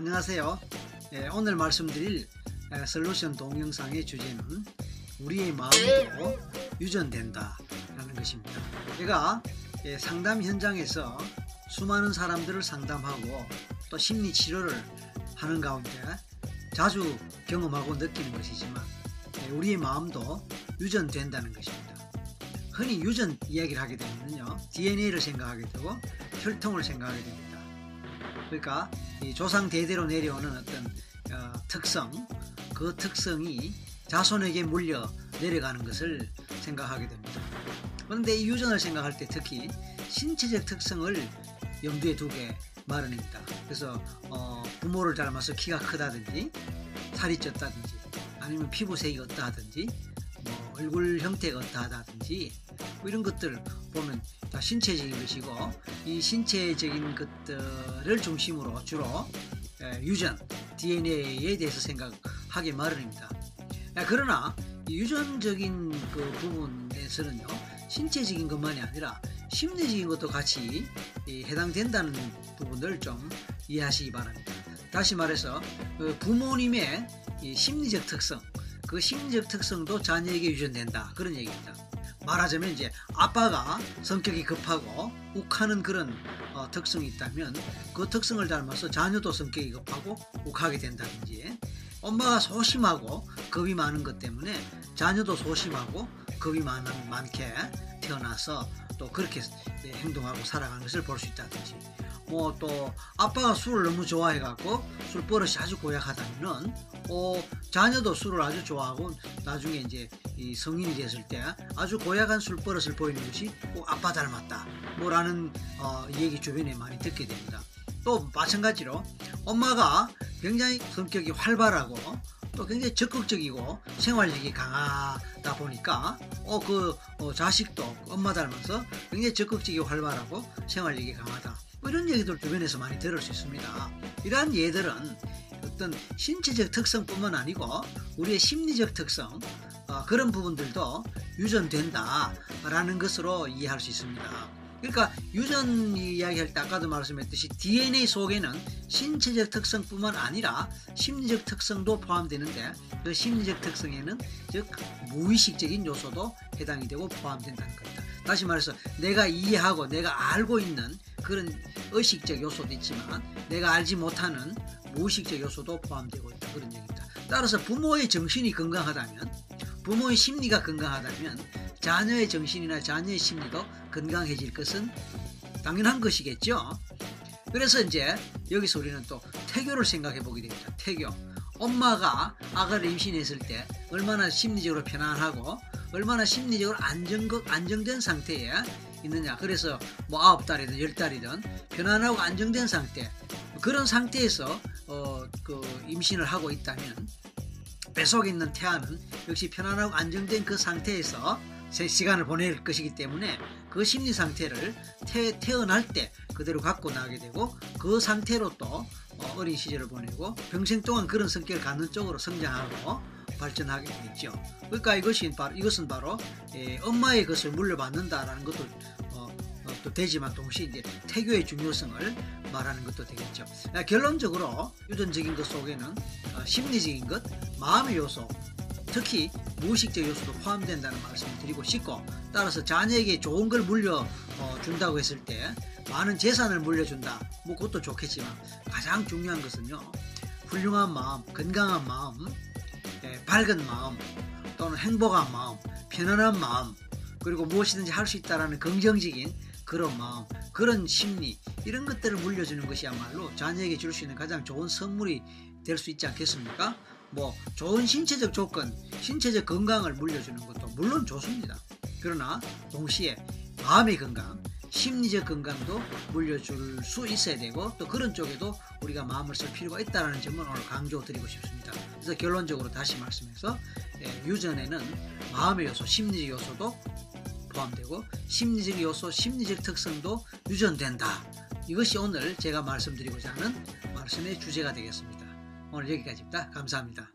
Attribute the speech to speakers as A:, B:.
A: 안녕하세요. 예, 오늘 말씀드릴 에, 솔루션 동영상의 주제는 우리의 마음도 유전된다 라는 것입니다. 제가 예, 상담 현장에서 수많은 사람들을 상담하고 또 심리 치료를 하는 가운데 자주 경험하고 느끼는 것이지만 예, 우리의 마음도 유전된다는 것입니다. 흔히 유전 이야기를 하게 되면요 DNA를 생각하게 되고 혈통을 생각하게 됩니다. 그러니까 이 조상 대대로 내려오는 어떤 어, 특성, 그 특성이 자손에게 물려 내려가는 것을 생각하게 됩니다. 그런데 이 유전을 생각할 때 특히 신체적 특성을 염두에 두게 마련입니다. 그래서 어, 부모를 닮아서 키가 크다든지 살이 쪘다든지 아니면 피부색이 어떠하든지 뭐 얼굴 형태가 어떠하다든지 뭐 이런 것들 보면 다 신체적인 것이고 이 신체적인 것들을 중심으로 주로 에, 유전 DNA에 대해서 생각하게 마련입니다. 야, 그러나 이 유전적인 그 부분에서는요 신체적인 것만이 아니라 심리적인 것도 같이 이 해당된다는 부분을 좀 이해하시기 바랍니다. 다시 말해서 그 부모님의 이 심리적 특성, 그 심리적 특성도 자녀에게 유전된다 그런 얘기입니다. 말하자면 이제 아빠가 성격이 급하고 욱하는 그런 어, 특성이 있다면 그 특성을 닮아서 자녀도 성격이 급하고 욱하게 된다든지 엄마가 소심하고 겁이 많은 것 때문에 자녀도 소심하고 겁이 많은, 많게 태어나서 또 그렇게 네, 행동하고 살아가는 것을 볼 수 있다든지 뭐 또 아빠가 술을 너무 좋아해갖고 술 버릇이 아주 고약하다면은 어, 자녀도 술을 아주 좋아하고 나중에 이제 이 성인이 됐을 때 아주 고약한 술 버릇을 보이는 것이 꼭 아빠 닮았다 뭐라는 어, 얘기 주변에 많이 듣게 됩니다. 또 마찬가지로 엄마가 굉장히 성격이 활발하고 또 굉장히 적극적이고 생활력이 강하다 보니까 어그 어, 자식도 엄마 닮아서 굉장히 적극적이고 활발하고 생활력이 강하다 뭐 이런 얘기들 주변에서 많이 들을 수 있습니다. 이러한 예들은 어떤 신체적 특성뿐만 아니고 우리의 심리적 특성 어, 그런 부분들도 유전된다라는 것으로 이해할 수 있습니다. 그러니까 유전 이야기할 때 아까도 말씀했듯이 DNA 속에는 신체적 특성뿐만 아니라 심리적 특성도 포함되는데 그 심리적 특성에는 즉 무의식적인 요소도 해당이 되고 포함된다는 겁니다. 다시 말해서 내가 이해하고 내가 알고 있는 그런 의식적 요소도 있지만 내가 알지 못하는 무의식적 요소도 포함되고 있다 그런 얘기입니다. 따라서 부모의 정신이 건강하다면 부모의 심리가 건강하다면 자녀의 정신이나 자녀의 심리도 건강해질 것은 당연한 것이겠죠. 그래서 이제 여기서 우리는 또 태교를 생각해 보게 됩니다. 태교. 엄마가 아가를 임신했을 때 얼마나 심리적으로 편안하고 얼마나 심리적으로 안정, 안정된 상태에 있느냐. 그래서 뭐 아홉 달이든 열 달이든 편안하고 안정된 상태. 그런 상태에서 어, 그 임신을 하고 있다면 뱃속에 있는 태아는 역시 편안하고 안정된 그 상태에서 제 시간을 보낼 것이기 때문에 그 심리 상태를 태, 태어날 때 그대로 갖고 나게 되고 그 상태로 또 어린 시절을 보내고 평생 동안 그런 성격을 갖는 쪽으로 성장하고 발전하게 되겠죠. 그러니까 이것이 바로 이것은 바로 예, 엄마의 것을 물려받는다라는 것도 어, 어, 또 되지만 동시에 이제 태교의 중요성을 말하는 것도 되겠죠. 결론적으로 유전적인 것 속에는 어, 심리적인 것, 마음의 요소, 특히 무의식적 요소도 포함된다는 말씀을 드리고 싶고 따라서 자녀에게 좋은 걸 물려준다고 했을 때 많은 재산을 물려준다 뭐 그것도 좋겠지만 가장 중요한 것은요 훌륭한 마음 건강한 마음 예, 밝은 마음 또는 행복한 마음 편안한 마음 그리고 무엇이든지 할 수 있다라는 긍정적인 그런 마음 그런 심리 이런 것들을 물려주는 것이야말로 자녀에게 줄 수 있는 가장 좋은 선물이 될 수 있지 않겠습니까? 뭐 좋은 신체적 조건, 신체적 건강을 물려주는 것도 물론 좋습니다. 그러나 동시에 마음의 건강, 심리적 건강도 물려줄 수 있어야 되고 또 그런 쪽에도 우리가 마음을 쓸 필요가 있다는 점을 오늘 강조드리고 싶습니다. 그래서 결론적으로 다시 말씀해서 예, 유전에는 마음의 요소, 심리적 요소도 포함되고 심리적 요소, 심리적 특성도 유전된다. 이것이 오늘 제가 말씀드리고자 하는 말씀의 주제가 되겠습니다. 오늘 여기까지입니다. 감사합니다.